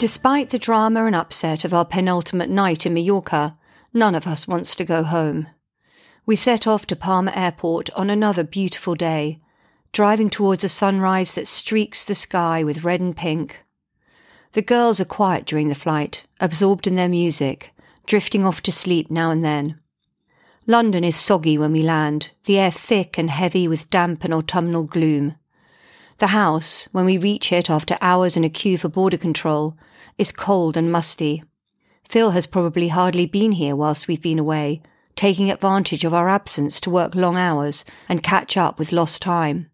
Despite the drama and upset of our penultimate night in Mallorca, none of us wants to go home. We set off to Palma Airport on another beautiful day, driving towards a sunrise that streaks the sky with red and pink. The girls are quiet during the flight, absorbed in their music, drifting off to sleep now and then. London is soggy when we land, the air thick and heavy with damp and autumnal gloom. The house, when we reach it after hours in a queue for border control, is cold and musty. Phil has probably hardly been here whilst we've been away, taking advantage of our absence to work long hours and catch up with lost time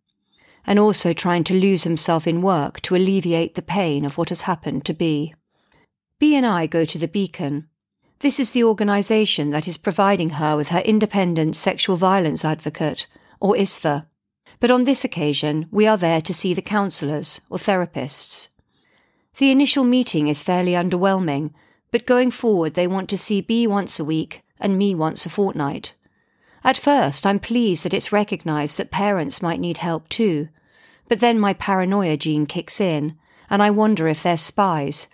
and also trying to lose himself in work to alleviate the pain of what has happened to B. B and I go to the Beacon. This is the organisation that is providing her with her independent sexual violence advocate, or ISVA. But on this occasion, we are there to see the counsellors, or therapists. The initial meeting is fairly underwhelming, but going forward, they want to see B once a week and me once a fortnight. At first, I'm pleased that it's recognised that parents might need help too. But then my paranoia gene kicks in, and I wonder if they're spies.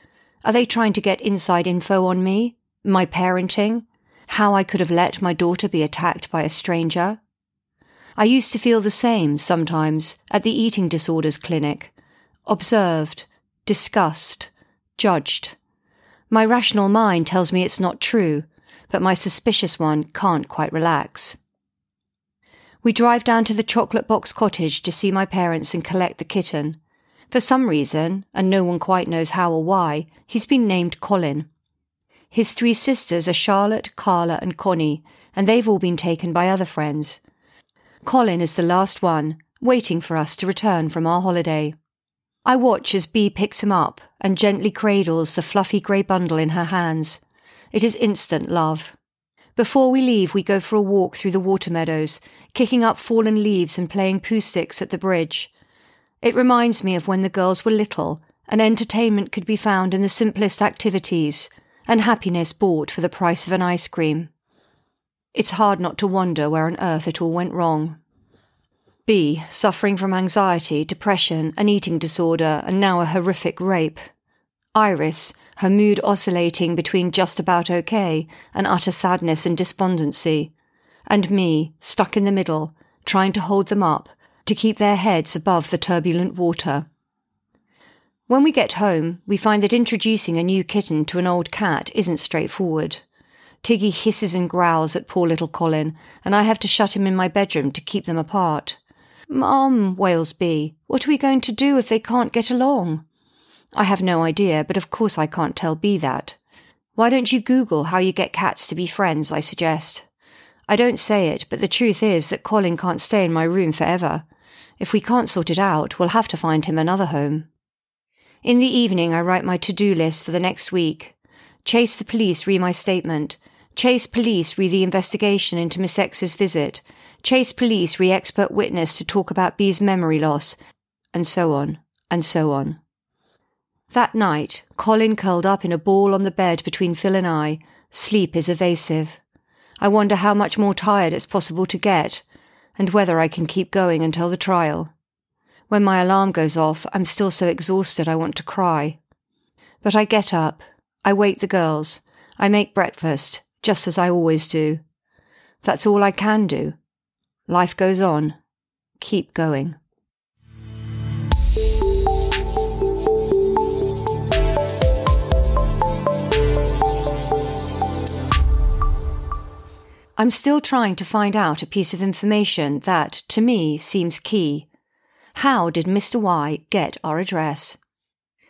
Are they trying to get inside info on me? My parenting? How I could have let my daughter be attacked by a stranger? I used to feel the same sometimes at the eating disorders clinic. Observed, discussed, judged. My rational mind tells me it's not true, but my suspicious one can't quite relax. We drive down to the chocolate box cottage to see my parents and collect the kitten. For some reason, and no one quite knows how or why, he's been named Colin. His three sisters are Charlotte, Carla, and Connie, and they've all been taken by other friends. Colin is the last one, waiting for us to return from our holiday. I watch as B picks him up and gently cradles the fluffy grey bundle in her hands. It is instant love. Before we leave, we go for a walk through the water meadows, kicking up fallen leaves and playing Poohsticks at the bridge. It reminds me of when the girls were little, and entertainment could be found in the simplest activities, and happiness bought for the price of an ice cream. It's hard not to wonder where on earth it all went wrong. B, suffering from anxiety, depression, an eating disorder, and now a horrific rape. Iris, her mood oscillating between just about okay and utter sadness and despondency, and me, stuck in the middle, trying to hold them up, to keep their heads above the turbulent water. When we get home, we find that introducing a new kitten to an old cat isn't straightforward. Tiggy hisses and growls at poor little Colin, and I have to shut him in my bedroom to keep them apart. Mum, wails B, what are we going to do if they can't get along? I have no idea, but of course I can't tell B that. Why don't you Google how you get cats to be friends, I suggest. I don't say it, but the truth is that Colin can't stay in my room forever. If we can't sort it out, we'll have to find him another home. In the evening, I write my to do list for the next week. Chase the police re my statement. Chase police re the investigation into Miss X's visit. Chase police re expert witness to talk about B's memory loss. And so on, and so on. That night, Colin curled up in a ball on the bed between Phil and I. Sleep is evasive. I wonder how much more tired it's possible to get, and whether I can keep going until the trial. When my alarm goes off, I'm still so exhausted I want to cry. But I get up, I wake the girls, I make breakfast, just as I always do. That's all I can do. Life goes on. Keep going. I'm still trying to find out a piece of information that, to me, seems key. How did Mr. Y get our address?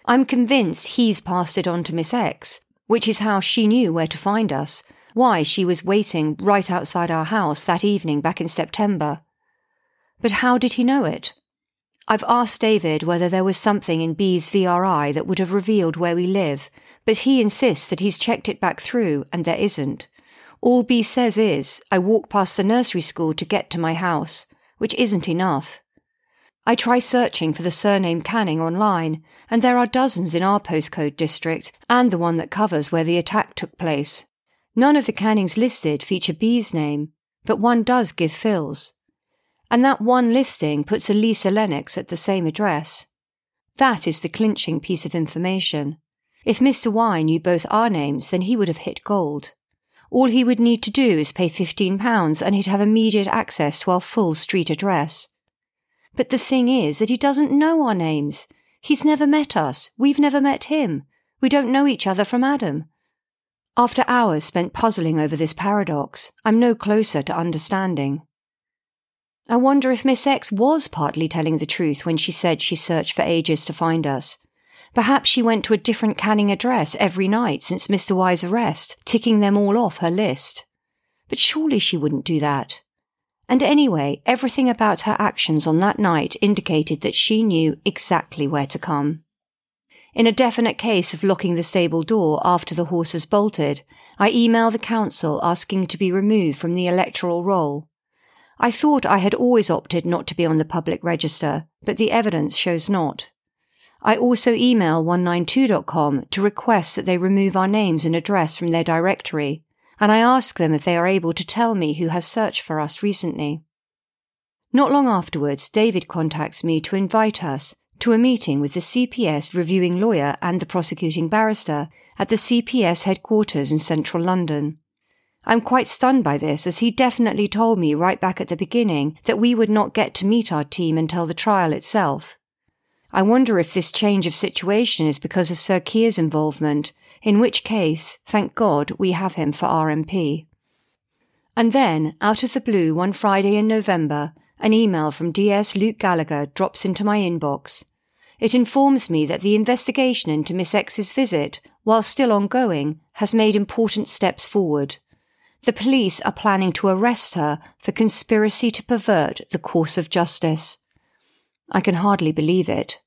I'm convinced he's passed it on to Miss X, which is how she knew where to find us, why she was waiting right outside our house that evening back in September. But how did he know it? I've asked David whether there was something in B's VRI that would have revealed where we live, but he insists that he's checked it back through and there isn't. All B says is, I walk past the nursery school to get to my house, which isn't enough. I try searching for the surname Canning online, and there are dozens in our postcode district and the one that covers where the attack took place. None of the Cannings listed feature B's name, but one does give Phil's. And that one listing puts Elisa Lennox at the same address. That is the clinching piece of information. If Mr. Y knew both our names, then he would have hit gold. All he would need to do is pay £15 and he'd have immediate access to our full street address. But the thing is that he doesn't know our names. He's never met us. We've never met him. We don't know each other from Adam. After hours spent puzzling over this paradox, I'm no closer to understanding. I wonder if Miss X was partly telling the truth when she said she searched for ages to find us. Perhaps she went to a different Canning address every night since Mr. Y's arrest, ticking them all off her list. But surely she wouldn't do that. And anyway, everything about her actions on that night indicated that she knew exactly where to come. In a definite case of locking the stable door after the horses bolted, I email the council asking to be removed from the electoral roll. I thought I had always opted not to be on the public register, but the evidence shows not. I also email 192.com to request that they remove our names and address from their directory, and I ask them if they are able to tell me who has searched for us recently. Not long afterwards, David contacts me to invite us to a meeting with the CPS reviewing lawyer and the prosecuting barrister at the CPS headquarters in central London. I'm quite stunned by this, as he definitely told me right back at the beginning that we would not get to meet our team until the trial itself. I wonder if this change of situation is because of Sir Keir's involvement, in which case, thank God, we have him for our MP. And then, out of the blue, one Friday in November, an email from DS Luke Gallagher drops into my inbox. It informs me that the investigation into Miss X's visit, while still ongoing, has made important steps forward. The police are planning to arrest her for conspiracy to pervert the course of justice. I can hardly believe it.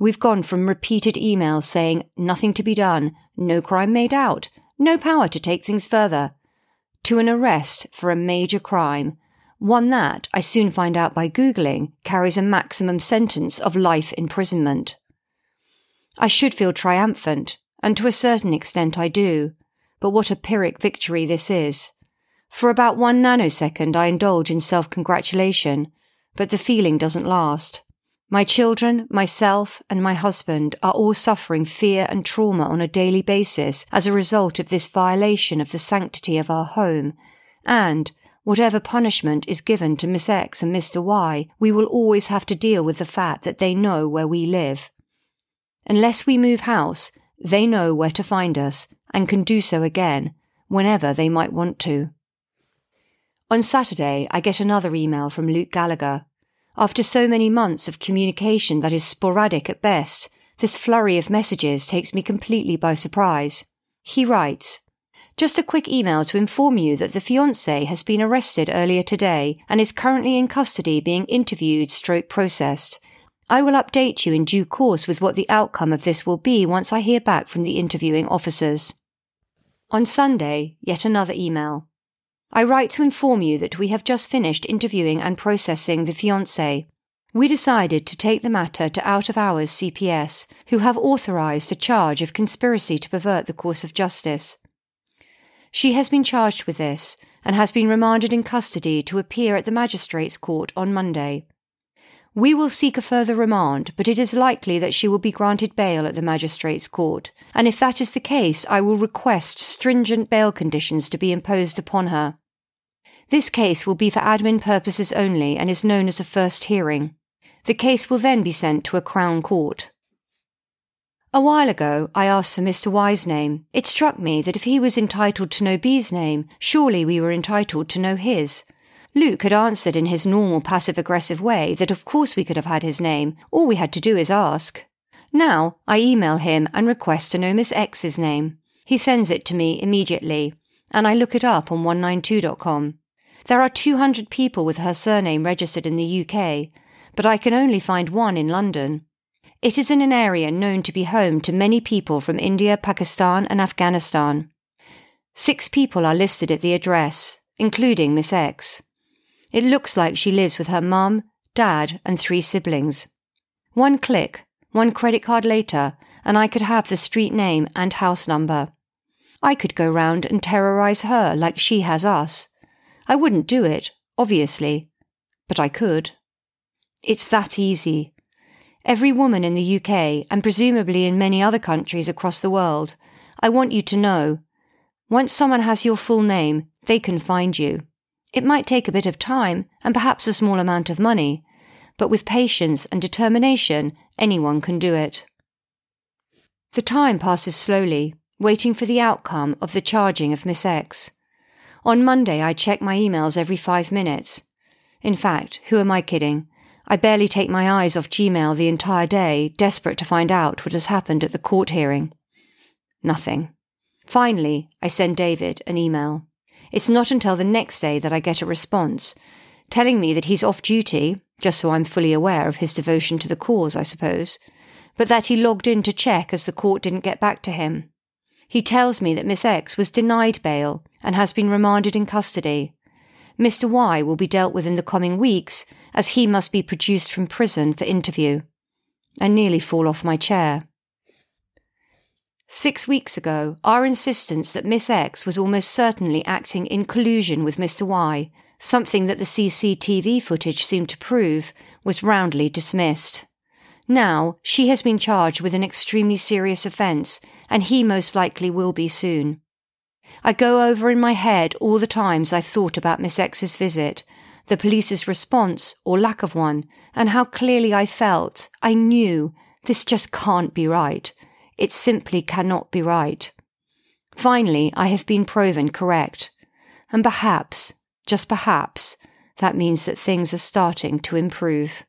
We've gone from repeated emails saying nothing to be done, no crime made out, no power to take things further, to an arrest for a major crime, one that, I soon find out by Googling, carries a maximum sentence of life imprisonment. I should feel triumphant, and to a certain extent I do, but what a Pyrrhic victory this is. For about one nanosecond I indulge in self congratulation, but the feeling doesn't last. My children, myself, and my husband are all suffering fear and trauma on a daily basis as a result of this violation of the sanctity of our home. And, whatever punishment is given to Miss X and Mr. Y, we will always have to deal with the fact that they know where we live. Unless we move house, they know where to find us and can do so again, whenever they might want to. On Saturday, I get another email from Luke Gallagher after so many months of communication that is sporadic at best, this flurry of messages takes me completely by surprise. He writes, just a quick email to inform you that the fiancé has been arrested earlier today and is currently in custody being interviewed stroke processed. I will update you in due course with what the outcome of this will be once I hear back from the interviewing officers. On Sunday, yet another email. I write to inform you that we have just finished interviewing and processing the fiancé. We decided to take the matter to out of hours CPS, who have authorized a charge of conspiracy to pervert the course of justice. She has been charged with this and has been remanded in custody to appear at the magistrates' court on Monday. We will seek a further remand, but it is likely that she will be granted bail at the magistrates' court, and if that is the case, I will request stringent bail conditions to be imposed upon her. This case will be for admin purposes only and is known as a first hearing. The case will then be sent to a Crown Court. A while ago, I asked for Mr. Y's name. It struck me that if he was entitled to know B's name, surely we were entitled to know his. Luke had answered in his normal passive aggressive way that of course we could have had his name, all we had to do is ask. Now, I email him and request to know Miss X's name. He sends it to me immediately, and I look it up on 192.com. There are 200 people with her surname registered in the UK, but I can only find one in London. It is in an area known to be home to many people from India, Pakistan, and Afghanistan. Six people are listed at the address, including Miss X. It looks like she lives with her mum, dad, and three siblings. One click, one credit card later, and I could have the street name and house number. I could go round and terrorize her like she has us. I wouldn't do it, obviously, but I could. It's that easy. Every woman in the UK, and presumably in many other countries across the world, I want you to know once someone has your full name, they can find you. It might take a bit of time and perhaps a small amount of money, but with patience and determination, anyone can do it. The time passes slowly, waiting for the outcome of the charging of Miss X. On Monday, I check my emails every five minutes. In fact, who am I kidding? I barely take my eyes off Gmail the entire day, desperate to find out what has happened at the court hearing. Nothing. Finally, I send David an email. It's not until the next day that I get a response, telling me that he's off duty, just so I'm fully aware of his devotion to the cause, I suppose, but that he logged in to check as the court didn't get back to him. He tells me that Miss X was denied bail and has been remanded in custody. Mr. Y will be dealt with in the coming weeks, as he must be produced from prison for interview. I nearly fall off my chair. Six weeks ago, our insistence that Miss X was almost certainly acting in collusion with Mr. Y, something that the CCTV footage seemed to prove, was roundly dismissed. Now, she has been charged with an extremely serious offence, and he most likely will be soon. I go over in my head all the times I've thought about Miss X's visit, the police's response or lack of one, and how clearly I felt, I knew, this just can't be right. It simply cannot be right. Finally, I have been proven correct. And perhaps, just perhaps, that means that things are starting to improve.